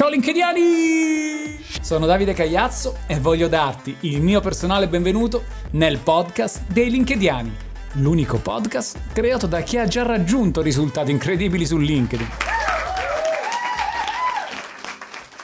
Ciao LinkedIani! Sono Davide Cagliazzo e voglio darti il mio personale benvenuto nel podcast dei LinkedIani, l'unico podcast creato da chi ha già raggiunto risultati incredibili su LinkedIn.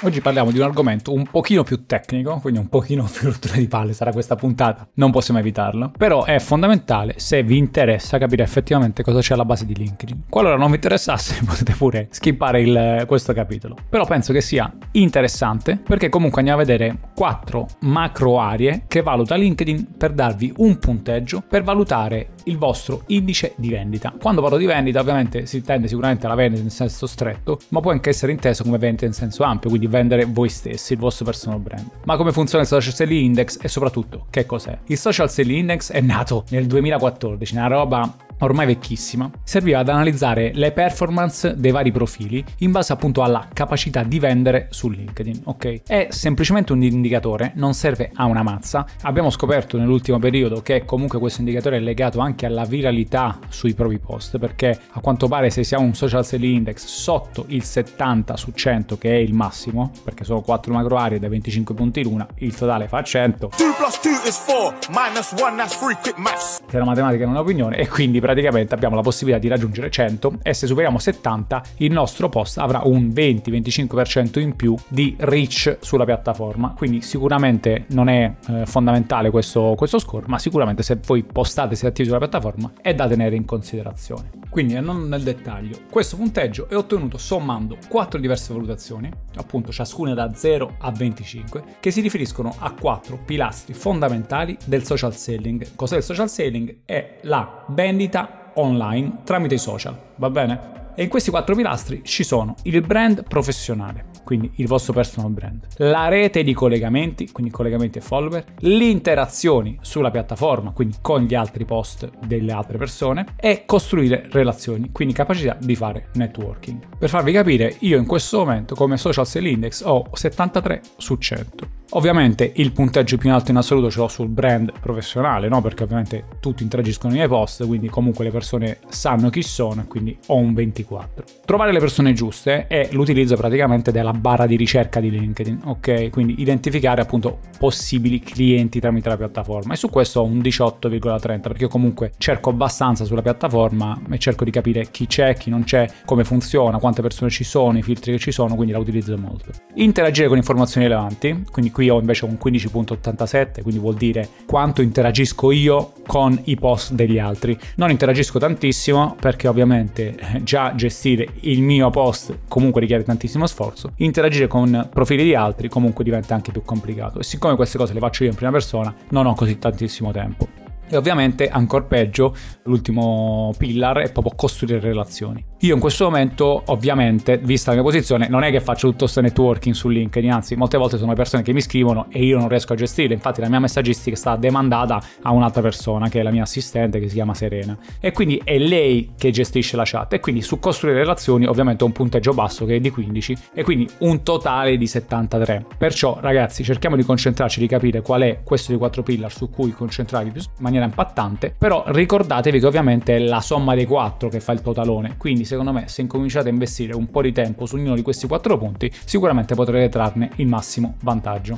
Oggi parliamo di un argomento un pochino più tecnico, quindi un pochino più rottura di palle sarà questa puntata, non possiamo evitarlo, però è fondamentale se vi interessa capire effettivamente cosa c'è alla base di LinkedIn. Qualora non vi interessasse potete pure skippare il, questo capitolo, però penso che sia interessante perché comunque andiamo a vedere quattro macro aree che valuta LinkedIn per darvi un punteggio per valutare il vostro indice di vendita. Quando parlo di vendita ovviamente si intende sicuramente la vendita in senso stretto, ma può anche essere inteso come vendita in senso ampio, quindi vendere voi stessi, il vostro personal brand. Ma come funziona il Social Selling Index e soprattutto che cos'è? Il Social Selling Index è nato nel 2014, una roba ormai vecchissima, serviva ad analizzare le performance dei vari profili in base appunto alla capacità di vendere su LinkedIn, ok? È semplicemente un indicatore, non serve a una mazza. Abbiamo scoperto nell'ultimo periodo che comunque questo indicatore è legato anche alla viralità sui propri post, perché a quanto pare se siamo un social selling index sotto il 70 su 100 che è il massimo, perché sono 4 macro aree da 25 punti l'una, il totale fa 100. 2 plus 2 is 4, minus 1 that's 3 quick maths. Se la matematica non è un'opinione e quindi praticamente abbiamo la possibilità di raggiungere 100 e se superiamo 70 il nostro post avrà un 20-25% in più di reach sulla piattaforma. Quindi sicuramente non è eh, fondamentale questo, questo score, ma sicuramente se voi postate, siete attivi sulla piattaforma è da tenere in considerazione. Quindi non nel dettaglio, questo punteggio è ottenuto sommando quattro diverse valutazioni, appunto ciascuna da 0 a 25, che si riferiscono a quattro pilastri fondamentali del social selling. Cos'è il social selling? È la vendita online tramite i social, va bene? E in questi quattro pilastri ci sono il brand professionale, quindi il vostro personal brand, la rete di collegamenti, quindi collegamenti e follower, le interazioni sulla piattaforma, quindi con gli altri post delle altre persone e costruire relazioni, quindi capacità di fare networking. Per farvi capire, io in questo momento come social sale index ho 73 su 100. Ovviamente il punteggio più alto in assoluto ce l'ho sul brand professionale, no? Perché ovviamente tutti interagiscono nei miei post, quindi comunque le persone sanno chi sono quindi ho un 24. Trovare le persone giuste è l'utilizzo praticamente della barra di ricerca di LinkedIn, ok? Quindi identificare appunto possibili clienti tramite la piattaforma e su questo ho un 18,30 perché io comunque cerco abbastanza sulla piattaforma e cerco di capire chi c'è, chi non c'è, come funziona, quante persone ci sono, i filtri che ci sono, quindi la utilizzo molto. Interagire con informazioni rilevanti, quindi qui ho invece un 15.87, quindi vuol dire quanto interagisco io con i post degli altri. Non interagisco tantissimo perché ovviamente eh, già gestire il mio post comunque richiede tantissimo sforzo. Interagire con profili di altri comunque diventa anche più complicato e siccome queste cose le faccio io in prima persona non ho così tantissimo tempo. E ovviamente, ancora peggio, l'ultimo pillar è proprio costruire relazioni. Io in questo momento, ovviamente, vista la mia posizione, non è che faccio tutto questo networking su LinkedIn, anzi, molte volte sono le persone che mi scrivono e io non riesco a gestire. Infatti, la mia messaggistica è stata demandata a un'altra persona, che è la mia assistente, che si chiama Serena. E quindi è lei che gestisce la chat. E quindi su costruire relazioni, ovviamente, ho un punteggio basso che è di 15, e quindi un totale di 73. Perciò, ragazzi, cerchiamo di concentrarci, di capire qual è questo dei quattro pillar su cui concentrarvi in maniera impattante. Però ricordatevi che ovviamente è la somma dei quattro che fa il totalone. Quindi, secondo me se incominciate a investire un po' di tempo su ognuno di questi quattro punti sicuramente potrete trarne il massimo vantaggio.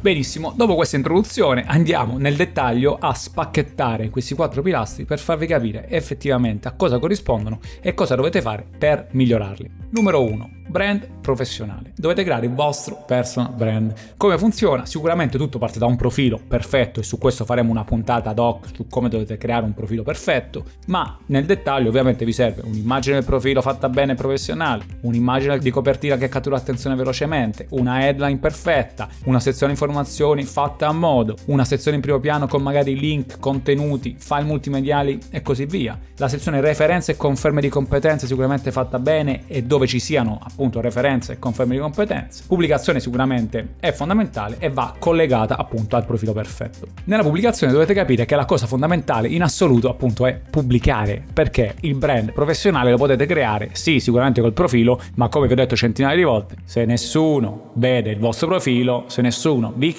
Benissimo, dopo questa introduzione andiamo nel dettaglio a spacchettare questi quattro pilastri per farvi capire effettivamente a cosa corrispondono e cosa dovete fare per migliorarli. Numero 1 brand professionale. Dovete creare il vostro personal brand. Come funziona? Sicuramente tutto parte da un profilo perfetto e su questo faremo una puntata ad hoc su come dovete creare un profilo perfetto, ma nel dettaglio ovviamente vi serve un'immagine del profilo fatta bene e professionale, un'immagine di copertina che cattura l'attenzione velocemente, una headline perfetta, una sezione informazioni fatta a modo, una sezione in primo piano con magari link, contenuti, file multimediali e così via. La sezione referenze e conferme di competenze sicuramente fatta bene e dove ci siano appunto appunto referenze e conferme di competenze. Pubblicazione sicuramente è fondamentale e va collegata appunto al profilo perfetto. Nella pubblicazione dovete capire che la cosa fondamentale in assoluto appunto è pubblicare, perché il brand professionale lo potete creare sì sicuramente col profilo, ma come vi ho detto centinaia di volte, se nessuno vede il vostro profilo, se nessuno vi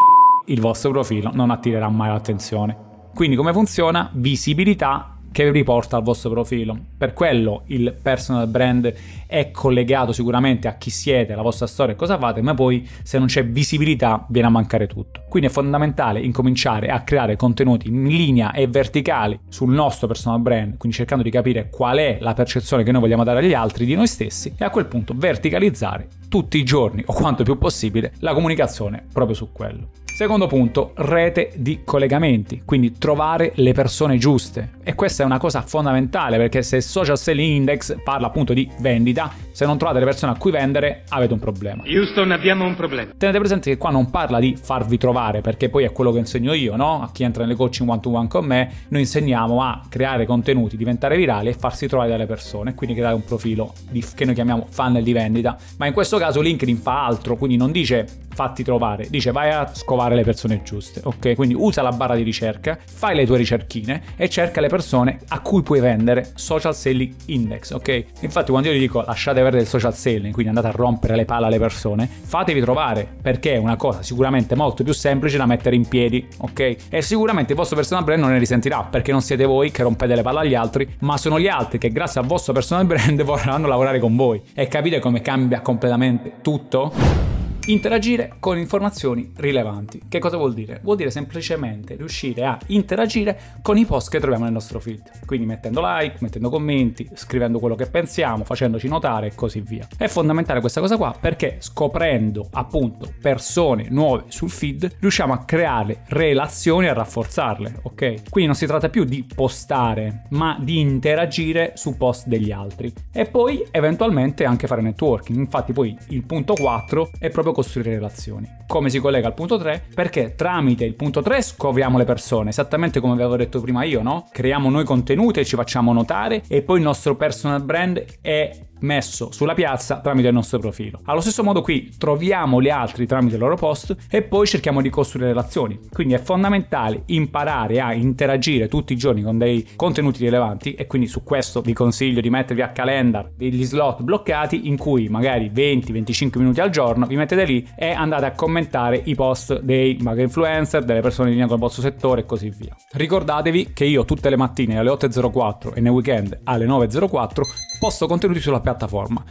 il vostro profilo non attirerà mai l'attenzione. Quindi come funziona? Visibilità che riporta al vostro profilo. Per quello il personal brand è collegato sicuramente a chi siete, alla vostra storia e cosa fate, ma poi se non c'è visibilità viene a mancare tutto. Quindi è fondamentale incominciare a creare contenuti in linea e verticali sul nostro personal brand, quindi cercando di capire qual è la percezione che noi vogliamo dare agli altri di noi stessi e a quel punto verticalizzare tutti i giorni o quanto più possibile la comunicazione proprio su quello. Secondo punto, rete di collegamenti, quindi trovare le persone giuste. E questa è una cosa fondamentale perché se Social Selling Index parla appunto di vendita, se non trovate le persone a cui vendere avete un problema. Houston abbiamo un problema. Tenete presente che qua non parla di farvi trovare perché poi è quello che insegno io, no? A chi entra nelle coaching one to one con me, noi insegniamo a creare contenuti, diventare virali e farsi trovare dalle persone, quindi creare un profilo di, che noi chiamiamo funnel di vendita. Ma in questo caso LinkedIn fa altro, quindi non dice fatti trovare, dice vai a scovare le persone giuste, ok? Quindi usa la barra di ricerca, fai le tue ricerchine e cerca le persone a cui puoi vendere social selling index, ok? Infatti quando io gli dico lasciate perdere il social selling, quindi andate a rompere le palle alle persone, fatevi trovare perché è una cosa sicuramente molto più semplice da mettere in piedi, ok? E sicuramente il vostro personal brand non ne risentirà perché non siete voi che rompete le palle agli altri, ma sono gli altri che grazie al vostro personal brand vorranno lavorare con voi. E capite come cambia completamente tutto? Interagire con informazioni rilevanti. Che cosa vuol dire? Vuol dire semplicemente riuscire a interagire con i post che troviamo nel nostro feed. Quindi mettendo like, mettendo commenti, scrivendo quello che pensiamo, facendoci notare e così via. È fondamentale questa cosa qua perché scoprendo appunto persone nuove sul feed riusciamo a creare relazioni e a rafforzarle, ok? Quindi non si tratta più di postare, ma di interagire su post degli altri. E poi eventualmente anche fare networking. Infatti poi il punto 4 è proprio costruire relazioni. Come si collega al punto 3? Perché tramite il punto 3 scopriamo le persone, esattamente come avevo detto prima io, no? Creiamo noi contenuti e ci facciamo notare e poi il nostro personal brand è messo sulla piazza tramite il nostro profilo. Allo stesso modo qui troviamo gli altri tramite il loro post e poi cerchiamo di costruire relazioni. Quindi è fondamentale imparare a interagire tutti i giorni con dei contenuti rilevanti e quindi su questo vi consiglio di mettervi a calendar degli slot bloccati in cui magari 20-25 minuti al giorno vi mettete lì e andate a commentare i post dei magari influencer, delle persone in linea con il vostro settore e così via. Ricordatevi che io tutte le mattine alle 8.04 e nei weekend alle 9.04 posto contenuti sulla piattaforma.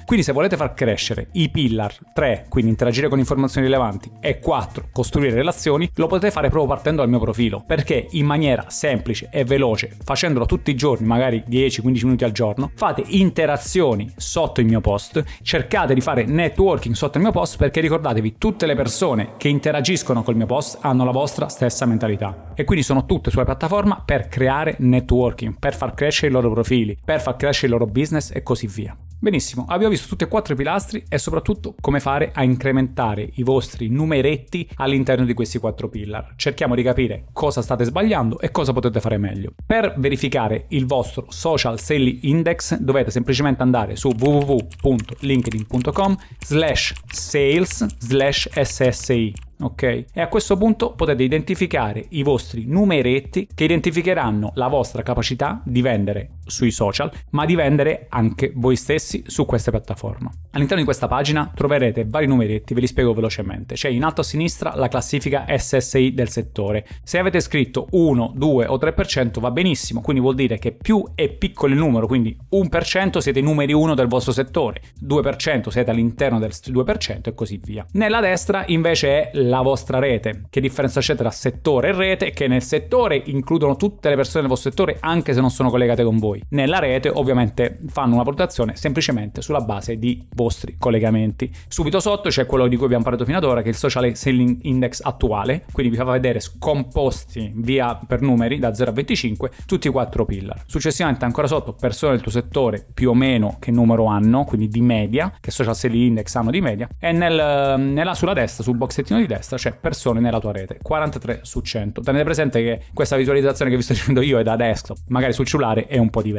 Quindi se volete far crescere i pillar 3, quindi interagire con informazioni rilevanti, e 4, costruire relazioni, lo potete fare proprio partendo dal mio profilo, perché in maniera semplice e veloce, facendolo tutti i giorni, magari 10-15 minuti al giorno, fate interazioni sotto il mio post, cercate di fare networking sotto il mio post perché ricordatevi, tutte le persone che interagiscono col mio post hanno la vostra stessa mentalità. E quindi sono tutte sulla piattaforma per creare networking, per far crescere i loro profili, per far crescere il loro business e così via. Benissimo, abbiamo visto tutti e quattro i pilastri e soprattutto come fare a incrementare i vostri numeretti all'interno di questi quattro pillar. Cerchiamo di capire cosa state sbagliando e cosa potete fare meglio. Per verificare il vostro social selling index dovete semplicemente andare su www.linkedin.com slash sales slash ssi ok? E a questo punto potete identificare i vostri numeretti che identificheranno la vostra capacità di vendere sui social, ma di vendere anche voi stessi su queste piattaforme. All'interno di questa pagina troverete vari numeretti, ve li spiego velocemente. C'è in alto a sinistra la classifica SSI del settore. Se avete scritto 1, 2 o 3% va benissimo, quindi vuol dire che più è piccolo il numero, quindi 1% siete i numeri 1 del vostro settore, 2% siete all'interno del 2% e così via. Nella destra invece è la vostra rete. Che differenza c'è tra settore e rete? Che nel settore includono tutte le persone del vostro settore anche se non sono collegate con voi. Nella rete ovviamente fanno una valutazione semplicemente sulla base di vostri collegamenti. Subito sotto c'è quello di cui abbiamo parlato fino ad ora che è il social selling index attuale, quindi vi fa vedere scomposti via per numeri da 0 a 25 tutti i quattro pillar. Successivamente ancora sotto persone del tuo settore più o meno che numero hanno, quindi di media, che social selling index hanno di media e nel, nella, sulla destra, sul boxettino di destra destra c'è persone nella tua rete, 43 su 100. Tenete presente che questa visualizzazione che vi sto dicendo io è da desktop, magari sul cellulare è un po' diversa.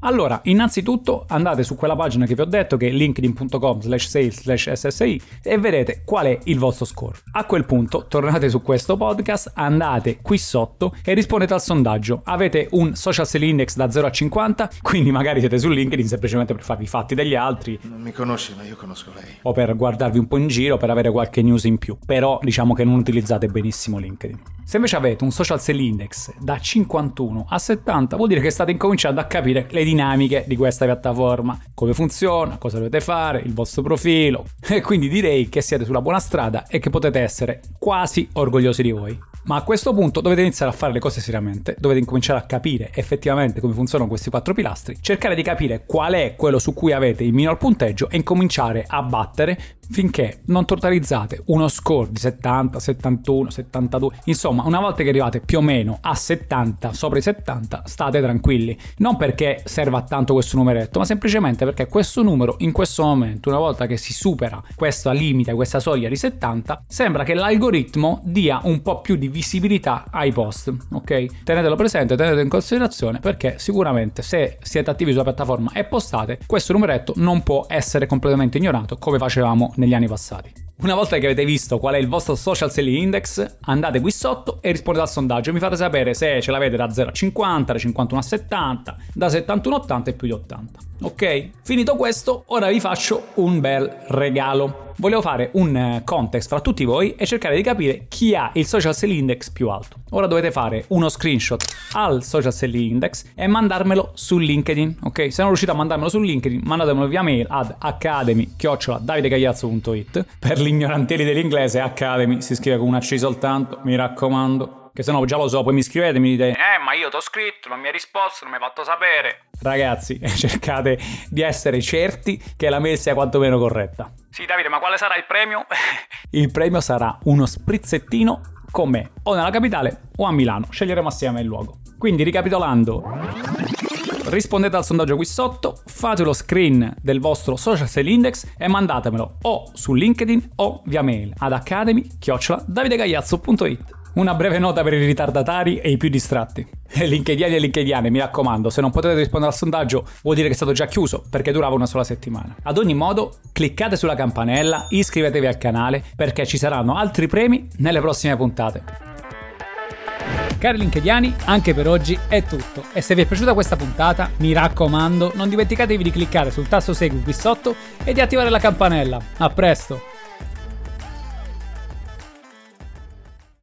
Allora, innanzitutto andate su quella pagina che vi ho detto che è linkedin.com slash sales slash ssi e vedete qual è il vostro score. A quel punto tornate su questo podcast, andate qui sotto e rispondete al sondaggio. Avete un social selling index da 0 a 50, quindi magari siete su LinkedIn semplicemente per farvi i fatti degli altri. Non mi conosci, ma io conosco lei. O per guardarvi un po' in giro, per avere qualche news in più. Però diciamo che non utilizzate benissimo LinkedIn. Se invece avete un social sell index da 51 a 70, vuol dire che state incominciando a capire le dinamiche di questa piattaforma, come funziona, cosa dovete fare, il vostro profilo. E quindi direi che siete sulla buona strada e che potete essere quasi orgogliosi di voi. Ma a questo punto dovete iniziare a fare le cose seriamente, dovete incominciare a capire effettivamente come funzionano questi quattro pilastri, cercare di capire qual è quello su cui avete il minor punteggio e incominciare a battere finché non totalizzate uno score di 70, 71, 72. Insomma, una volta che arrivate più o meno a 70, sopra i 70, state tranquilli. Non perché serva tanto questo numeretto, ma semplicemente perché questo numero in questo momento, una volta che si supera questa limite, questa soglia di 70, sembra che l'algoritmo dia un po' più di visibilità ai post, ok? Tenetelo presente, tenetelo in considerazione perché sicuramente se siete attivi sulla piattaforma e postate, questo numeretto non può essere completamente ignorato come facevamo negli anni passati. Una volta che avete visto qual è il vostro social selling index, andate qui sotto e rispondete al sondaggio. Mi fate sapere se ce l'avete da 0 a 50, da 51 a 70, da 71 a 80 e più di 80. Ok? Finito questo, ora vi faccio un bel regalo volevo fare un eh, context fra tutti voi e cercare di capire chi ha il social selling index più alto. Ora dovete fare uno screenshot al social selling index e mandarmelo su LinkedIn, ok? Se non riuscite a mandarmelo su LinkedIn, mandatemelo via mail ad academy-davidegagliazzo.it per gli ignorantieri dell'inglese Academy si scrive con una C soltanto, mi raccomando che se no già lo so, poi mi scrivete e mi dite Eh, ma io ti ho scritto, non mi hai risposto, non mi hai fatto sapere. Ragazzi, cercate di essere certi che la mail sia quantomeno corretta. Sì, Davide, ma quale sarà il premio? il premio sarà uno sprizzettino con me, o nella capitale o a Milano. Sceglieremo assieme il luogo. Quindi, ricapitolando, rispondete al sondaggio qui sotto, fate lo screen del vostro social sale index e mandatemelo o su LinkedIn o via mail ad academy-davidegagliazzo.it. Una breve nota per i ritardatari e i più distratti. LinkedIn e LinkedIane, mi raccomando, se non potete rispondere al sondaggio vuol dire che è stato già chiuso perché durava una sola settimana. Ad ogni modo, cliccate sulla campanella, iscrivetevi al canale perché ci saranno altri premi nelle prossime puntate. Cari LinkedIani, anche per oggi è tutto. E se vi è piaciuta questa puntata, mi raccomando, non dimenticatevi di cliccare sul tasto segui qui sotto e di attivare la campanella. A presto!